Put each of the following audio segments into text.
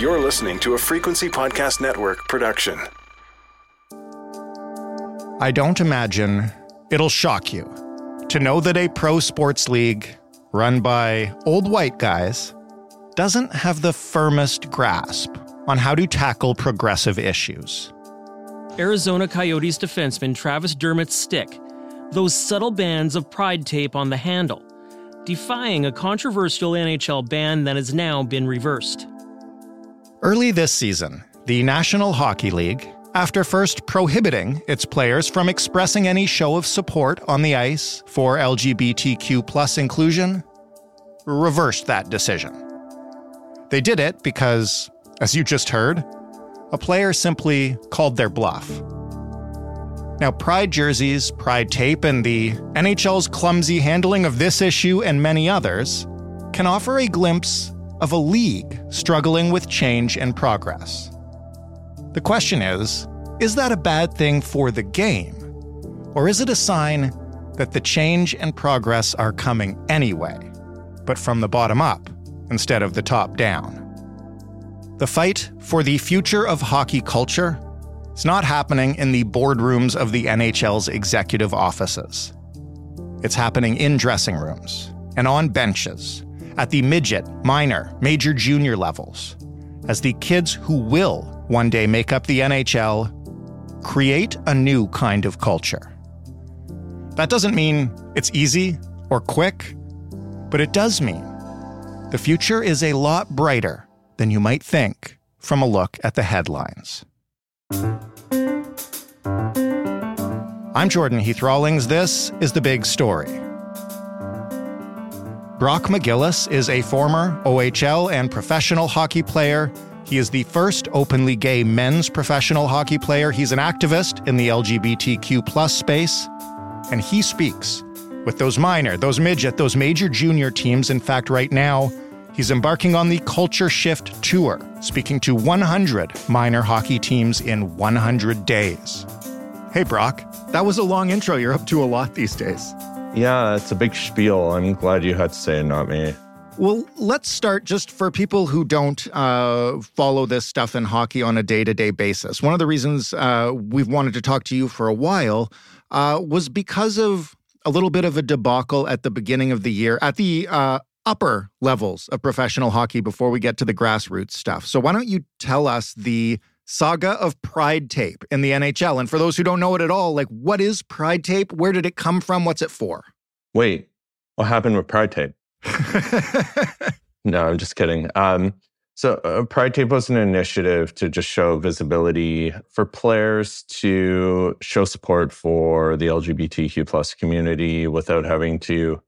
You're listening to a Frequency Podcast Network production. I don't imagine it'll shock you to know that a pro sports league run by old white guys doesn't have the firmest grasp on how to tackle progressive issues. Arizona Coyotes defenseman Travis Dermott's stick, those subtle bands of pride tape on the handle, defying a controversial NHL ban that has now been reversed. Early this season, the National Hockey League, after first prohibiting its players from expressing any show of support on the ice for LGBTQ inclusion, reversed that decision. They did it because, as you just heard, a player simply called their bluff. Now, Pride jerseys, Pride tape, and the NHL's clumsy handling of this issue and many others can offer a glimpse of a league struggling with change and progress. The question is is that a bad thing for the game? Or is it a sign that the change and progress are coming anyway, but from the bottom up instead of the top down? The fight for the future of hockey culture is not happening in the boardrooms of the NHL's executive offices. It's happening in dressing rooms and on benches at the midget, minor, major, junior levels, as the kids who will one day make up the NHL create a new kind of culture. That doesn't mean it's easy or quick, but it does mean the future is a lot brighter than you might think from a look at the headlines. I'm Jordan Heath Rawlings. This is The Big Story. Brock McGillis is a former OHL and professional hockey player. He is the first openly gay men's professional hockey player. He's an activist in the LGBTQ plus space, and he speaks with those minor, those midget, those major junior teams. In fact, right now, he's embarking on the Culture Shift Tour, speaking to 100 minor hockey teams in 100 days. Hey, Brock, that was a long intro. You're up to a lot these days. Yeah, it's a big spiel. I'm glad you had to say it, not me. Well, let's start just for people who don't uh, follow this stuff in hockey on a day to day basis. One of the reasons uh, we've wanted to talk to you for a while uh, was because of a little bit of a debacle at the beginning of the year at the uh, upper levels of professional hockey before we get to the grassroots stuff. So, why don't you tell us the saga of Pride Tape in the NHL. And for those who don't know it at all, like what is Pride Tape? Where did it come from? What's it for? Wait, what happened with Pride Tape? no, I'm just kidding. Um, so, uh, Pride Tape was an initiative to just show visibility for players to show support for the LGBTQ plus community without having to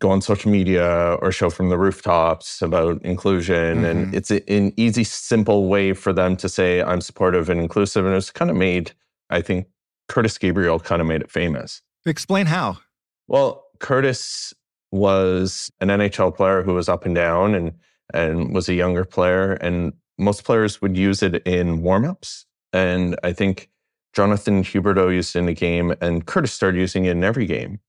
go on social media or show from the rooftops about inclusion. Mm-hmm. And it's an easy, simple way for them to say, I'm supportive and inclusive. And it's kind of made, I think, Kurtis Gabriel kind of made it famous. Explain how. Well, Kurtis was an NHL player who was up and down and and was a younger player. And most players would use it in warmups. And I think Jonathan Huberdeau used it in a game, and Kurtis started using it in every game.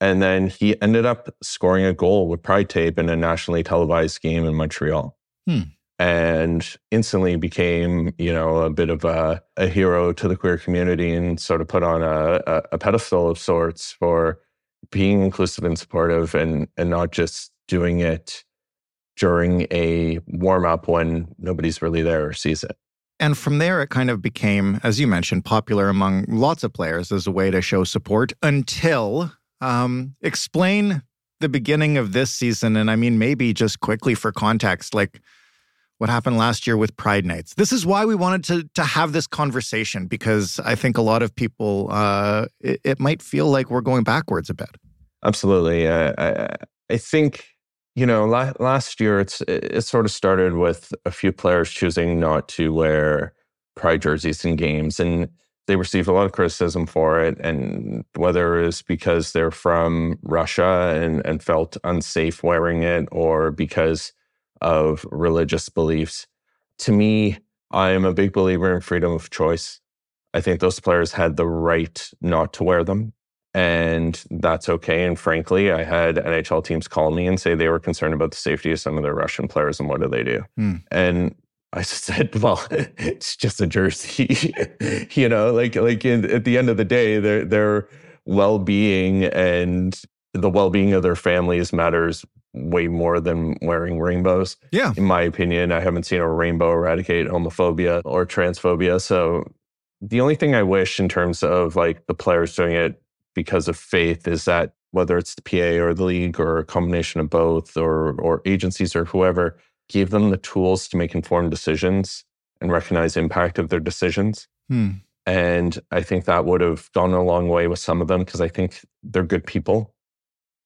And then he ended up scoring a goal with Pride Tape in a nationally televised game in Montreal. Hmm. And instantly became, you know, a bit of a, a, hero to the queer community and sort of put on a, a, a pedestal of sorts for being inclusive and supportive and, and not just doing it during a warm up when nobody's really there or sees it. And from there, it kind of became, as you mentioned, popular among lots of players as a way to show support until um, explain the beginning of this season, and I mean, maybe just quickly for context, like what happened last year with Pride Nights. This is why we wanted to to have this conversation because I think a lot of people uh, it, it might feel like we're going backwards a bit. Absolutely, uh, I, I think you know last year it's it sort of started with a few players choosing not to wear pride jerseys in games and they received a lot of criticism for it. And whether it was because they're from Russia and, and felt unsafe wearing it or because of religious beliefs. To me, I am a big believer in freedom of choice. I think those players had the right not to wear them. And that's okay. And frankly, I had NHL teams call me and say they were concerned about the safety of some of their Russian players and what do they do? Hmm. And I said, well, it's just a jersey, you know, like like in, at the end of the day, their their well being and the well being of their families matters way more than wearing rainbows. Yeah, in my opinion, I haven't seen a rainbow eradicate homophobia or transphobia. So the only thing I wish in terms of like the players doing it because of faith is that whether it's the PA or the league or a combination of both or or agencies or whoever give them the tools to make informed decisions and recognize impact of their decisions. Hmm. And I think that would have gone a long way with some of them because I think they're good people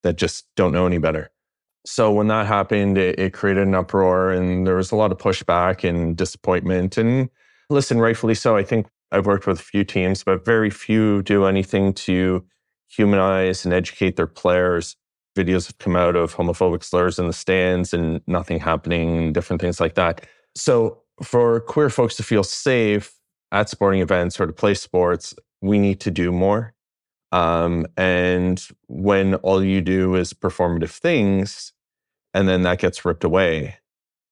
that just don't know any better. So when that happened, it, it, created an uproar and there was a lot of pushback and disappointment. And listen, rightfully so. I think I've worked with a few teams, but very few do anything to humanize and educate their players videos have come out of homophobic slurs in the stands and nothing happening different things like that. So for queer folks to feel safe at sporting events or to play sports, we need to do more. Um, and when all you do is performative things and then that gets ripped away,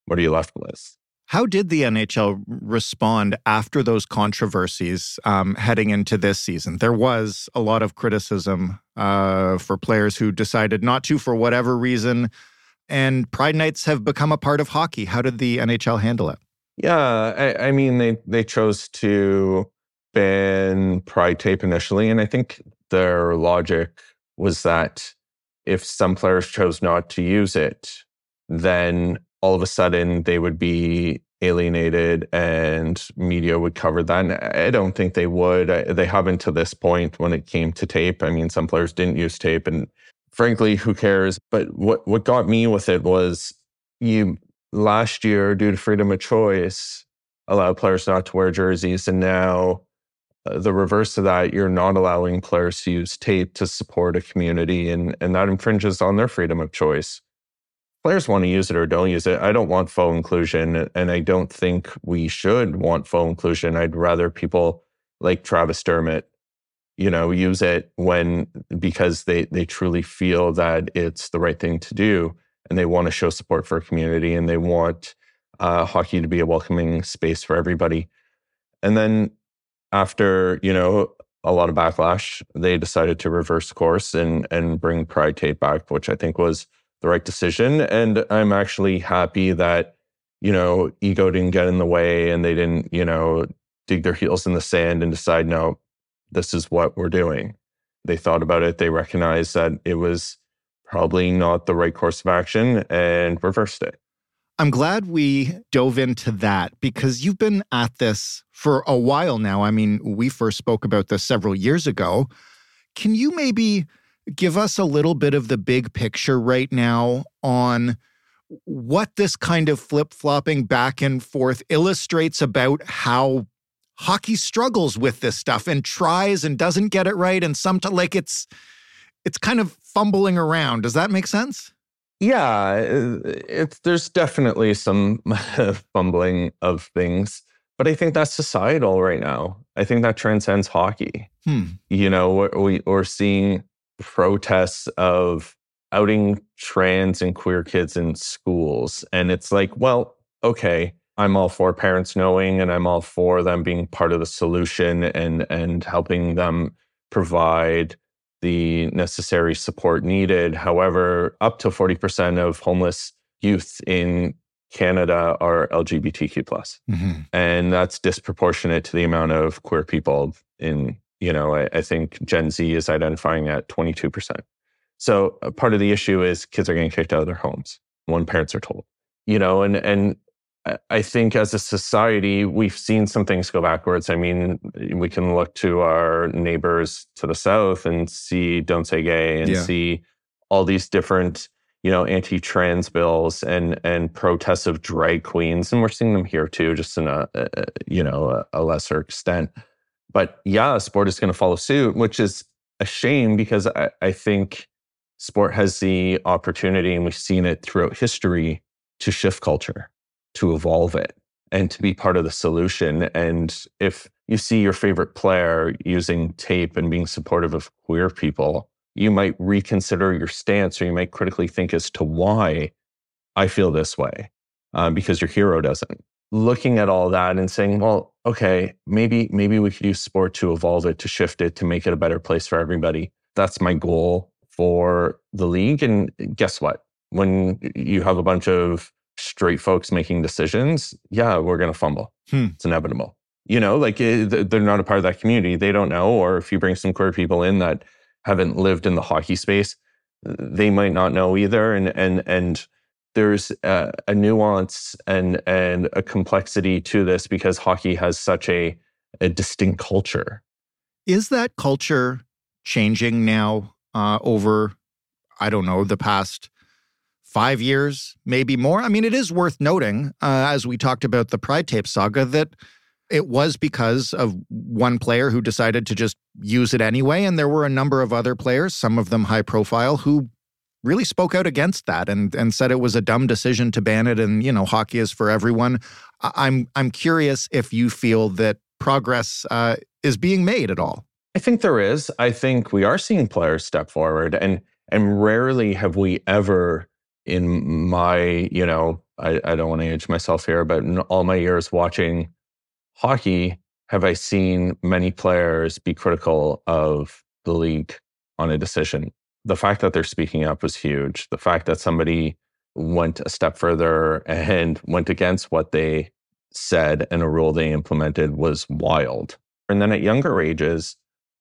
what are you left with? How did the NHL respond after those controversies um, heading into this season? There was a lot of criticism uh, for players who decided not to for whatever reason. And Pride Nights have become a part of hockey. How did the NHL handle it? Yeah, I, I mean, they they chose to ban Pride tape initially, and I think their logic was that if some players chose not to use it, then all of a sudden they would be alienated and media would cover that. And I don't think they would. They haven't to this point when it came to tape. I mean, some players didn't use tape and frankly, who cares? But what, what got me with it was you last year, due to freedom of choice, allowed players not to wear jerseys. And now uh, the reverse of that, you're not allowing players to use tape to support a community. And, and that infringes on their freedom of choice players want to use it or don't use it. I don't want faux inclusion, and I don't think we should want faux inclusion. I'd rather people like Travis Dermott, you know, use it when because they they truly feel that it's the right thing to do, and they want to show support for a community, and they want uh, hockey to be a welcoming space for everybody. And then after you know a lot of backlash, they decided to reverse course and and bring Pride Tape back, which I think was the right decision. And I'm actually happy that, you know, ego didn't get in the way and they didn't, you know, dig their heels in the sand and decide, no, this is what we're doing. They thought about it. They recognized that it was probably not the right course of action and reversed it. I'm glad we dove into that because you've been at this for a while now. I mean, we first spoke about this several years ago. Can you maybe give us a little bit of the big picture right now on what this kind of flip flopping back and forth illustrates about how hockey struggles with this stuff and tries and doesn't get it right and sometimes like it's it's kind of fumbling around. Does that make sense? Yeah it's there's definitely some fumbling of things but i think that's societal right now. I think that transcends hockey. Hmm. you know we, we're seeing protests of outing trans and queer kids in schools. And it's like, well, okay, I'm all for parents knowing and I'm all for them being part of the solution and and helping them provide the necessary support needed. However, up to 40% of homeless youth in Canada are LGBTQ plus. Mm-hmm. And that's disproportionate to the amount of queer people in you know, I, I think Gen Z is identifying at 22%. So uh, part of the issue is kids are getting kicked out of their homes when parents are told, you know, and, and I think as a society, we've seen some things go backwards. I mean, we can look to our neighbors to the south and see Don't Say Gay and yeah. see all these different, you know, anti-trans bills and and protests of drag queens, and we're seeing them here too, just in a, a you know a lesser extent. But yeah, sport is going to follow suit, which is a shame because I, I think sport has the opportunity, and we've seen it throughout history, to shift culture, to evolve it, and to be part of the solution. And if you see your favorite player using tape and being supportive of queer people, you might reconsider your stance or you might critically think as to why I feel this way uh, because your hero doesn't. looking at all that and saying, well, okay, maybe maybe we could use sport to evolve it, to shift it, to make it a better place for everybody. That's my goal for the league. And guess what? When you have a bunch of straight folks making decisions, yeah, we're going to fumble. Hmm. It's inevitable. You know, like it, eh, they're not a part of that community. They don't know. Or if you bring some queer people in that haven't lived in the hockey space, they might not know either. And and and there's a, a nuance and and a complexity to this because hockey has such a a distinct culture. Is that culture changing now uh, over, I don't know, the past five years, maybe more? I mean, it is worth noting, uh, as we talked about the Pride Tape saga, that it was because of one player who decided to just use it anyway. And there were a number of other players, some of them high profile, who really spoke out against that and, and said it was a dumb decision to ban it. And, you know, hockey is for everyone. I'm, I'm curious if you feel that progress uh, is being made at all. I think there is. I think we are seeing players step forward. And, and rarely have we ever, in my, you know, I, I don't want to age myself here, but in all my years watching hockey have I seen many players be critical of the league on a decision. The fact that they're speaking up was huge. The fact that somebody went a step further and went against what they said and a rule they implemented was wild. And then at younger ages,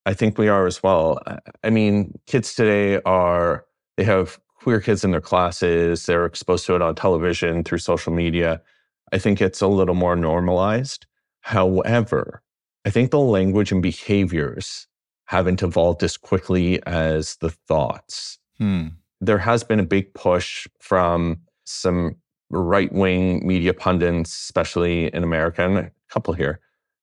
I think we are as well. I mean, kids today are, they have queer kids in their classes, they're exposed to it on television through social media. I think it's a little more normalized. However, I think the language and behaviors haven't evolved as quickly as the thoughts. Hmm. There has been a big push from some right wing media pundits, especially in America, and a couple here,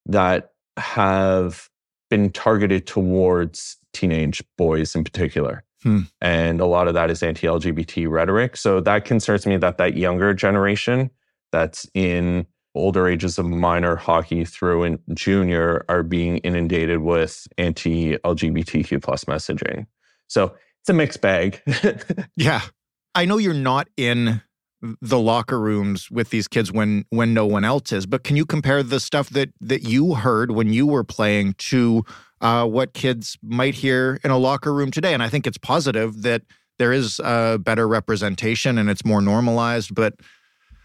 that have been targeted towards teenage boys in particular. Hmm. And a lot of that is anti LGBT rhetoric. So that concerns me that that younger generation that's in older ages of minor hockey through and junior are being inundated with anti-LGBTQ plus messaging. So it's a mixed bag. yeah. I know you're not in the locker rooms with these kids when when no one else is, but can you compare the stuff that that you heard when you were playing to uh, what kids might hear in a locker room today? And I think it's positive that there is a better representation and it's more normalized, but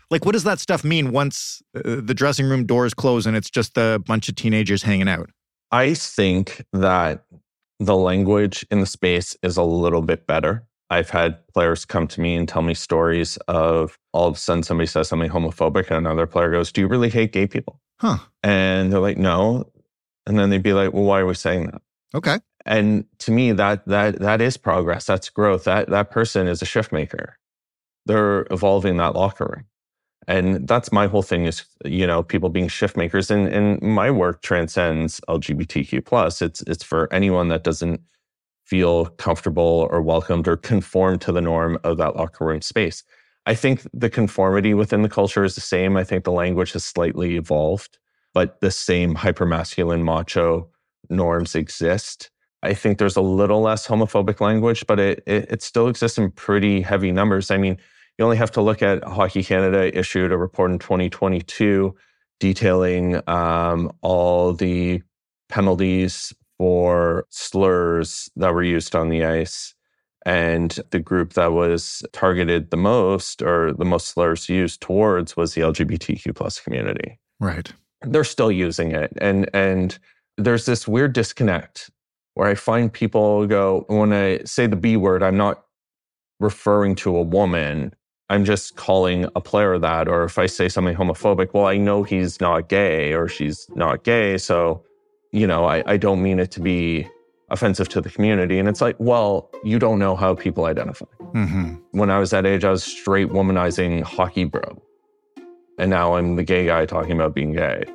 like, what does that stuff mean once uh, the dressing room doors close and it's just a bunch of teenagers hanging out? I think that the language in the space is a little bit better. I've had players come to me and tell me stories of all of a sudden somebody says something homophobic and another player goes, Do you really hate gay people? Huh. And they're like, No. And then they'd be like, Well, why are we saying that? Okay. And to me, that that that is progress. That's growth. That that person is a shift maker. They're evolving that locker room. And that's my whole thing is, you know, people being shift makers. And, and my work transcends LGBTQ plus. It's it's for anyone that doesn't feel comfortable or welcomed or conform to the norm of that locker room space. I think the conformity within the culture is the same. I think the language has slightly evolved, but the same hypermasculine macho norms exist. I think there's a little less homophobic language, but it, it, it still exists in pretty heavy numbers. I mean, you only have to look at Hockey Canada issued a report in 2022 detailing um, all the penalties for slurs that were used on the ice. And the group that was targeted the most or the most slurs used towards was the LGBTQ plus community. Right. They're still using it. And and there's this weird disconnect where I find people go, when I say the B word, I'm not referring to a woman I'm just calling a player that. Or if I say something homophobic, well, I know he's not gay or she's not gay. So, you know, I, I don't mean it to be offensive to the community. And it's like, well, you don't know how people identify. Mm-hmm. When I was that age, I was straight womanizing hockey bro. And now I'm the gay guy talking about being gay.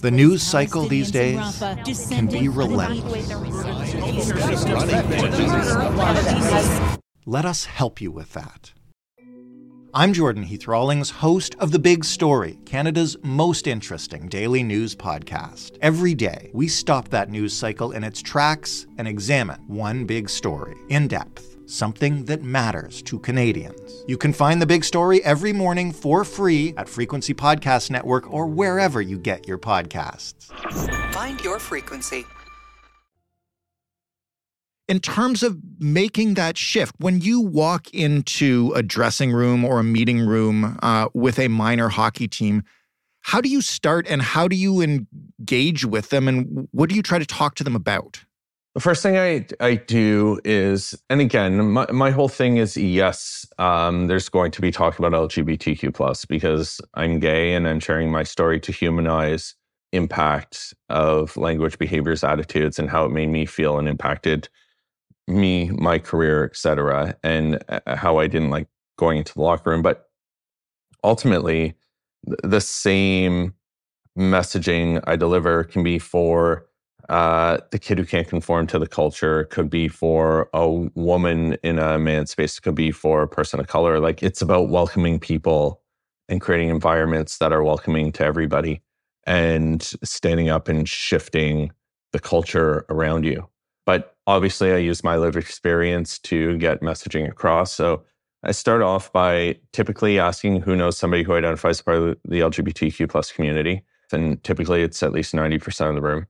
The news cycle these days can be relentless. Let us help you with that. I'm Jordan Heath Rawlings, host of The Big Story, Canada's most interesting daily news podcast. Every day, we stop that news cycle in its tracks and examine one big story in depth. something that matters to Canadians. You can find the big story every morning for free at Frequency Podcast Network or wherever you get your podcasts. Find your frequency. In terms of making that shift, when you walk into a dressing room or a meeting room uh, with a minor hockey team, how do you start and how do you engage with them and what do you try to talk to them about? The first thing I, I do is, and again, my, my whole thing is yes, um, there's going to be talk about LGBTQ plus because I'm gay and I'm sharing my story to humanize impact of language, behaviors, attitudes, and how it made me feel and impacted me, my career, etc., and uh, how I didn't like going into the locker room. But ultimately, the same messaging I deliver can be for uh, the kid who can't conform to the culture, could be for a woman in a man's space, could be for a person of color. Like it's about welcoming people and creating environments that are welcoming to everybody and standing up and shifting the culture around you. But obviously, I use my lived experience to get messaging across. So I start off by typically asking who knows somebody who identifies as part of the LGBTQ plus community. And typically it's at least 90% of the room.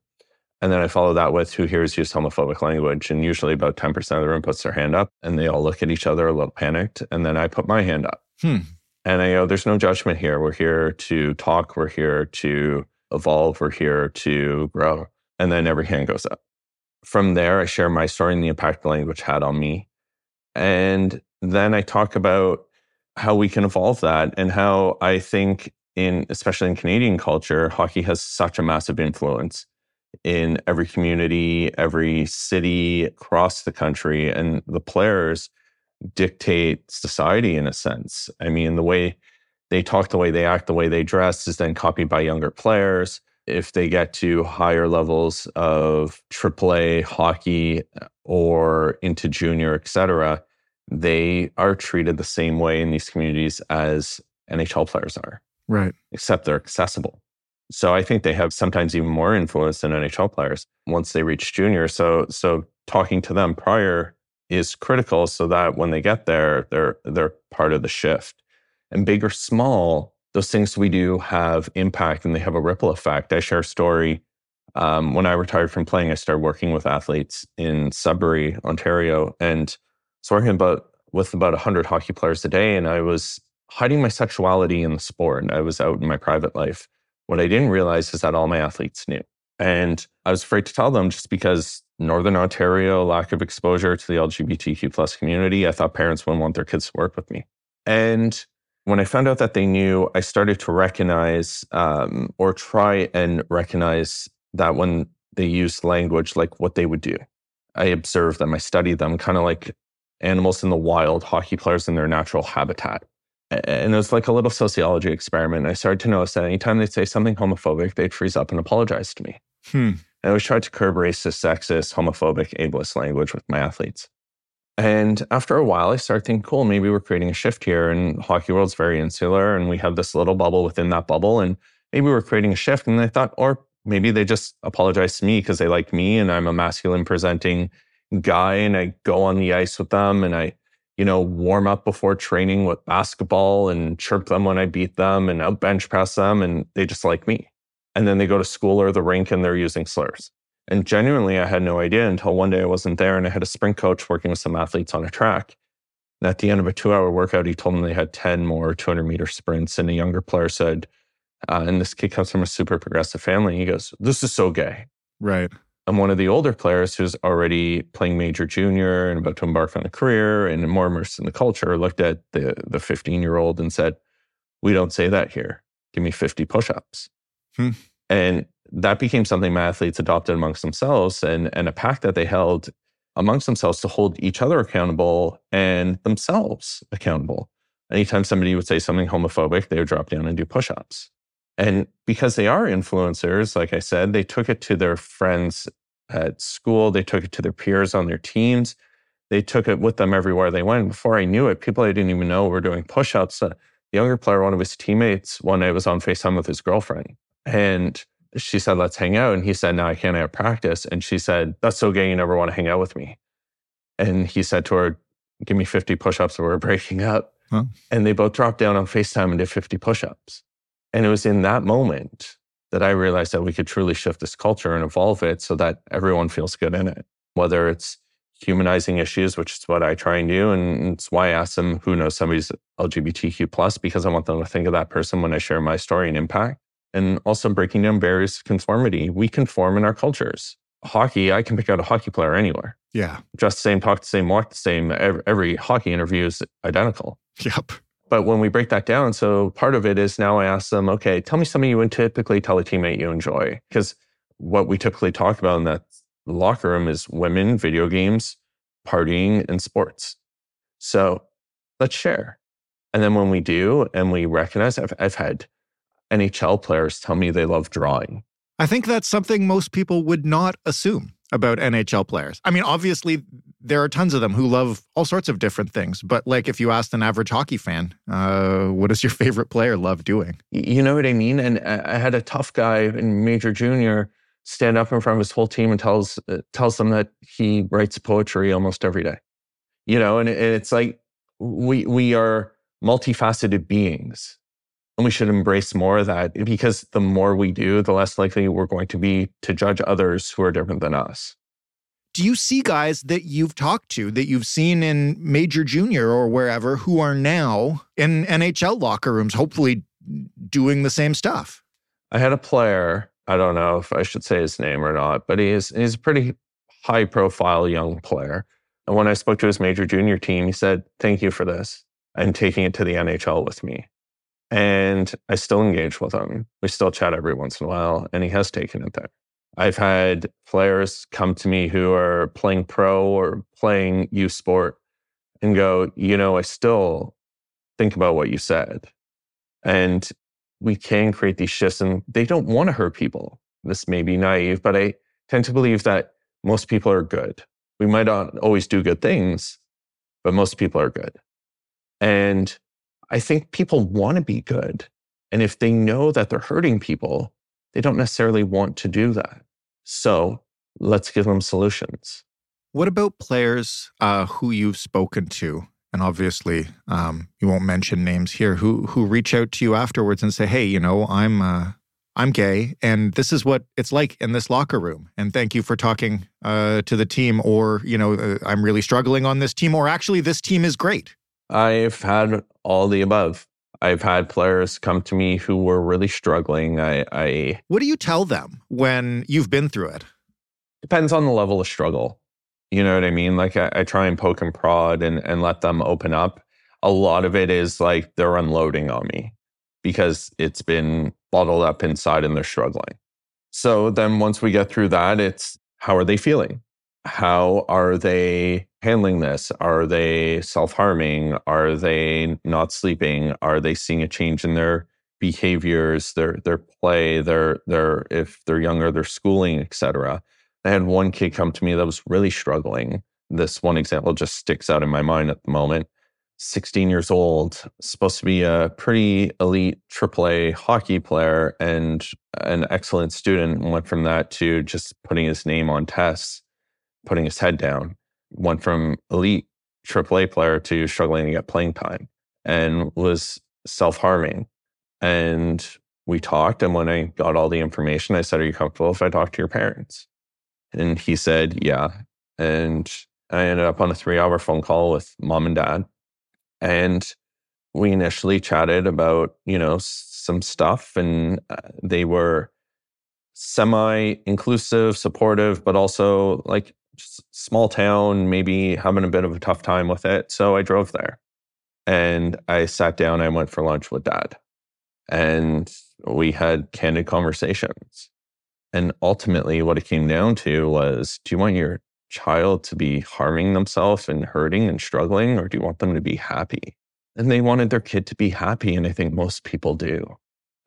And then I follow that with who here has used homophobic language. And usually about 10% of the room puts their hand up and they all look at each other a little panicked. And then I put my hand up. Hmm. And I go, there's no judgment here. We're here to talk. We're here to evolve. We're here to grow. And then every hand goes up. From there, I share my story and the impact the language had on me. And then I talk about how we can evolve that and how I think in especially in Canadian culture, hockey has such a massive influence in every community, every city across the country, and the players dictate society in a sense. I mean, the way they talk, the way they act, the way they dress is then copied by younger players. If they get to higher levels of AAA hockey uh, or into junior, et cetera, they are treated the same way in these communities as NHL players are. Right. Except they're accessible. So I think they have sometimes even more influence than NHL players once they reach junior. So so talking to them prior is critical so that when they get there, they're they're part of the shift. And big or small, those things we do have impact and they have a ripple effect. I share a story. Um, when I retired from playing, I started working with athletes in Sudbury, Ontario, and was working about with about 100 hockey players a day, and I was hiding my sexuality in the sport. I was out in my private life. What I didn't realize is that all my athletes knew. And I was afraid to tell them just because Northern Ontario, lack of exposure to the LGBTQ plus community, I thought parents wouldn't want their kids to work with me. And when I found out that they knew, I started to recognize um, or try and recognize that when they used language, like what they would do. I observed them, I studied them, kind of like animals in the wild, hockey players in their natural habitat. And it was like a little sociology experiment. I started to notice that anytime they'd say something homophobic, they'd freeze up and apologize to me. Hmm. I always tried to curb racist, sexist, homophobic, ableist language with my athletes. And after a while, I started thinking, cool, maybe we're creating a shift here. And hockey world's very insular, and we have this little bubble within that bubble. And maybe we're creating a shift. And I thought, or maybe they just apologize to me because they like me and I'm a masculine presenting guy and I go on the ice with them and I, you know, warm up before training with basketball and chirp them when I beat them and out bench press them and they just like me. And then they go to school or the rink and they're using slurs. And genuinely, I had no idea until one day I wasn't there and I had a sprint coach working with some athletes on a track. And at the end of a two hour workout, he told them they had 10 more 200 meter sprints. And a younger player said, uh, and this kid comes from a super progressive family. He goes, This is so gay. Right. I'm one of the older players who's already playing major junior and about to embark on a career and more immersed in the culture, looked at the the 15 year old and said, "We don't say that here. Give me 50 push-ups." Hmm. And that became something my athletes adopted amongst themselves and, and a pact that they held amongst themselves to hold each other accountable and themselves accountable. Anytime somebody would say something homophobic, they would drop down and do push-ups. And because they are influencers, like I said, they took it to their friends at school, they took it to their peers on their teams, they took it with them everywhere they went. Before I knew it, people I didn't even know were doing push ups. A younger player, one of his teammates, one night was on FaceTime with his girlfriend. And she said, Let's hang out. And he said, No, I can't have practice. And she said, That's so gay. You never want to hang out with me. And he said to her, give me 50 push ups or we're breaking up. Huh. And they both dropped down on FaceTime and did 50 push ups. And it was in that moment that I realized that we could truly shift this culture and evolve it so that everyone feels good in it, whether it's humanizing issues, which is what I try and do. And it's why I ask them who knows somebody's LGBTQ plus, because I want them to think of that person when I share my story and impact. And also breaking down barriers to conformity. We conform in our cultures. Hockey, I can pick out a hockey player anywhere. Yeah. Dress the same, talk the same, walk the same. Every, every hockey interview is identical. Yep. But when we break that down, so part of it is now I ask them, okay, tell me something you would typically tell a teammate you enjoy. Because what we typically talk about in that locker room is women, video games, partying, and sports. So let's share. And then when we do and we recognize, I've, I've had NHL players tell me they love drawing. I think that's something most people would not assume about NHL players. I mean, obviously, there are tons of them who love all sorts of different things. But like, if you asked an average hockey fan, uh, what does your favorite player love doing? You know what I mean? And I had a tough guy in Major Junior stand up in front of his whole team and tells uh, tells them that he writes poetry almost every day. You know, and it's like we we are multifaceted beings and we should embrace more of that because the more we do, the less likely we're going to be to judge others who are different than us. Do you see guys that you've talked to, that you've seen in major junior or wherever, who are now in NHL locker rooms, hopefully doing the same stuff? I had a player, I don't know if I should say his name or not, but he's he's a pretty high profile young player. And when I spoke to his major junior team, he said, Thank you for this and taking it to the NHL with me. And I still engage with him. We still chat every once in a while, and he has taken it there. I've had players come to me who are playing pro or playing youth sport and go, you know, I still think about what you said. And we can create these shifts, and they don't want to hurt people. This may be naive, but I tend to believe that most people are good. We might not always do good things, but most people are good. And I think people want to be good. And if they know that they're hurting people, they don't necessarily want to do that. So let's give them solutions. What about players uh, who you've spoken to? And obviously, um, you won't mention names here. Who who reach out to you afterwards and say, "Hey, you know, I'm uh, I'm gay, and this is what it's like in this locker room. And thank you for talking uh, to the team. Or you know, uh, I'm really struggling on this team. Or actually, this team is great." I've had all the above. I've had players come to me who were really struggling. I, I what do you tell them when you've been through it? Depends on the level of struggle. You know what I mean? Like I, I try and poke and prod and, and let them open up. A lot of it is like they're unloading on me because it's been bottled up inside and they're struggling. So then once we get through that, it's how are they feeling? How are they handling this? Are they self harming? Are they not sleeping? Are they seeing a change in their behaviors, their their play, their their if they're younger, their schooling, etc. I had one kid come to me that was really struggling. This one example just sticks out in my mind at the moment. 16 years old, supposed to be a pretty elite AAA hockey player and an excellent student, went from that to just putting his name on tests, putting his head down went from elite AAA player to struggling to get playing time and was self harming. And we talked. And when I got all the information, I said, Are you comfortable if I talk to your parents? And he said, Yeah. And I ended up on a three hour phone call with mom and dad. And we initially chatted about, you know, some stuff. And uh, they were semi inclusive, supportive, but also like small town, maybe having a bit of a tough time with it. So I drove there and I sat down. I went for lunch with dad and we had candid conversations. And ultimately, what it came down to was do you want your child to be harming themselves and hurting and struggling, or do you want them to be happy? And they wanted their kid to be happy. And I think most people do.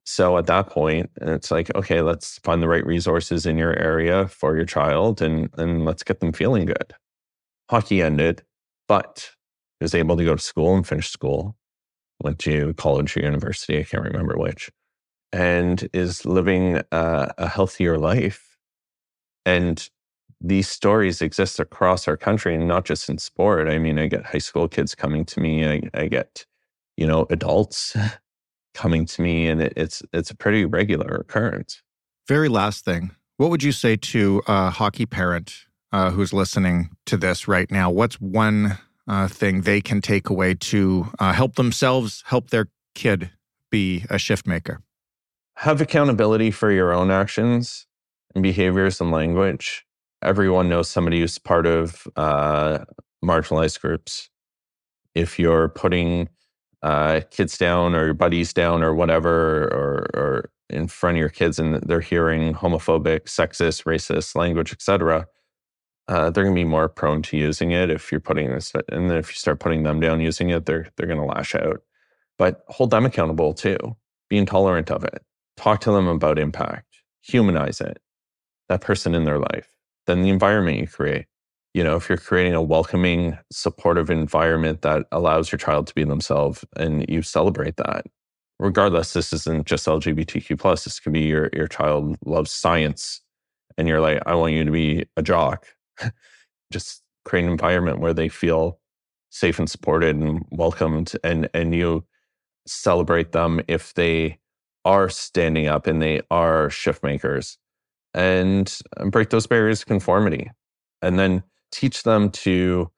So at that point, it's like, okay, let's find the right resources in your area for your child and, and let's get them feeling good. Hockey ended, but he was able to go to school and finish school, went to college or university, I can't remember which, and is living a, a healthier life. And these stories exist across our country and not just in sport. I mean, I get high school kids coming to me. I, I get, you know, adults coming to me, and it, it's it's a pretty regular occurrence. Very last thing, what would you say to a hockey parent uh, who's listening to this right now? What's one uh, thing they can take away to uh, help themselves, help their kid be a shift maker? Have accountability for your own actions and behaviors and language. Everyone knows somebody who's part of uh, marginalized groups. If you're putting uh, kids down or your buddies down or whatever, or, or in front of your kids and they're hearing homophobic, sexist, racist language, etc., uh, they're going to be more prone to using it if you're putting this. And then if you start putting them down using it, they're they're going to lash out. But hold them accountable too. Be intolerant of it. Talk to them about impact. Humanize it. That person in their life. Then the environment you create. You know, if you're creating a welcoming, supportive environment that allows your child to be themselves and you celebrate that, regardless, this isn't just LGBTQ plus. This could be your your child loves science and you're like, I want you to be a jock just create an environment where they feel safe and supported and welcomed and and you celebrate them if they are standing up and they are shift makers and break those barriers of conformity and then teach them to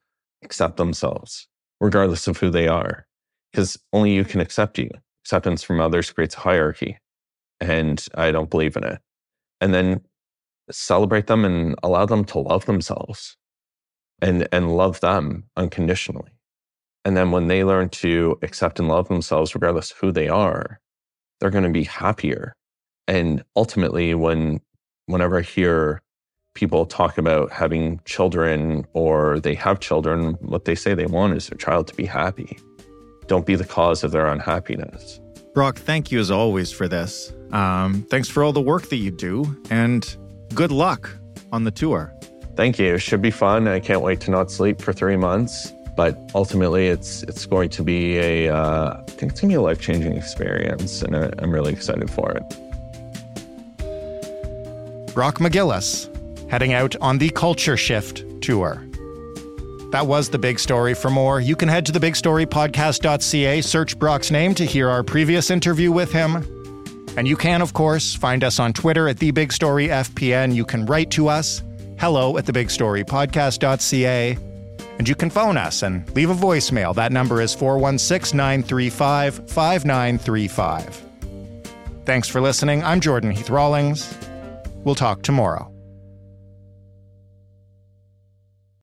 accept themselves regardless of who they are because only you can accept you. Acceptance from others creates a hierarchy and i don't believe in it. And then celebrate them and allow them to love themselves and and love them unconditionally. And then when they learn to accept and love themselves regardless of who they are they're going to be happier. And ultimately when whenever i hear people talk about having children or they have children what they say they want is their child to be happy don't be the cause of their unhappiness brock thank you as always for this um, thanks for all the work that you do and good luck on the tour. Thank you. It should be fun. I can't wait to not sleep for three months. But ultimately, it's it's going to be a uh, I think it's going to be a life changing experience, and I, I'm really excited for it. Brock McGillis heading out on the Culture Shift tour. That was the big story. For more, you can head to thebigstorypodcast.ca, search Brock's name to hear our previous interview with him. And you can, of course, find us on Twitter at The Big Story FPN. You can write to us, hello at thebigstorypodcast.ca. And you can phone us and leave a voicemail. That number is 416 935 5935. Thanks for listening. I'm Jordan Heath Rawlings. We'll talk tomorrow.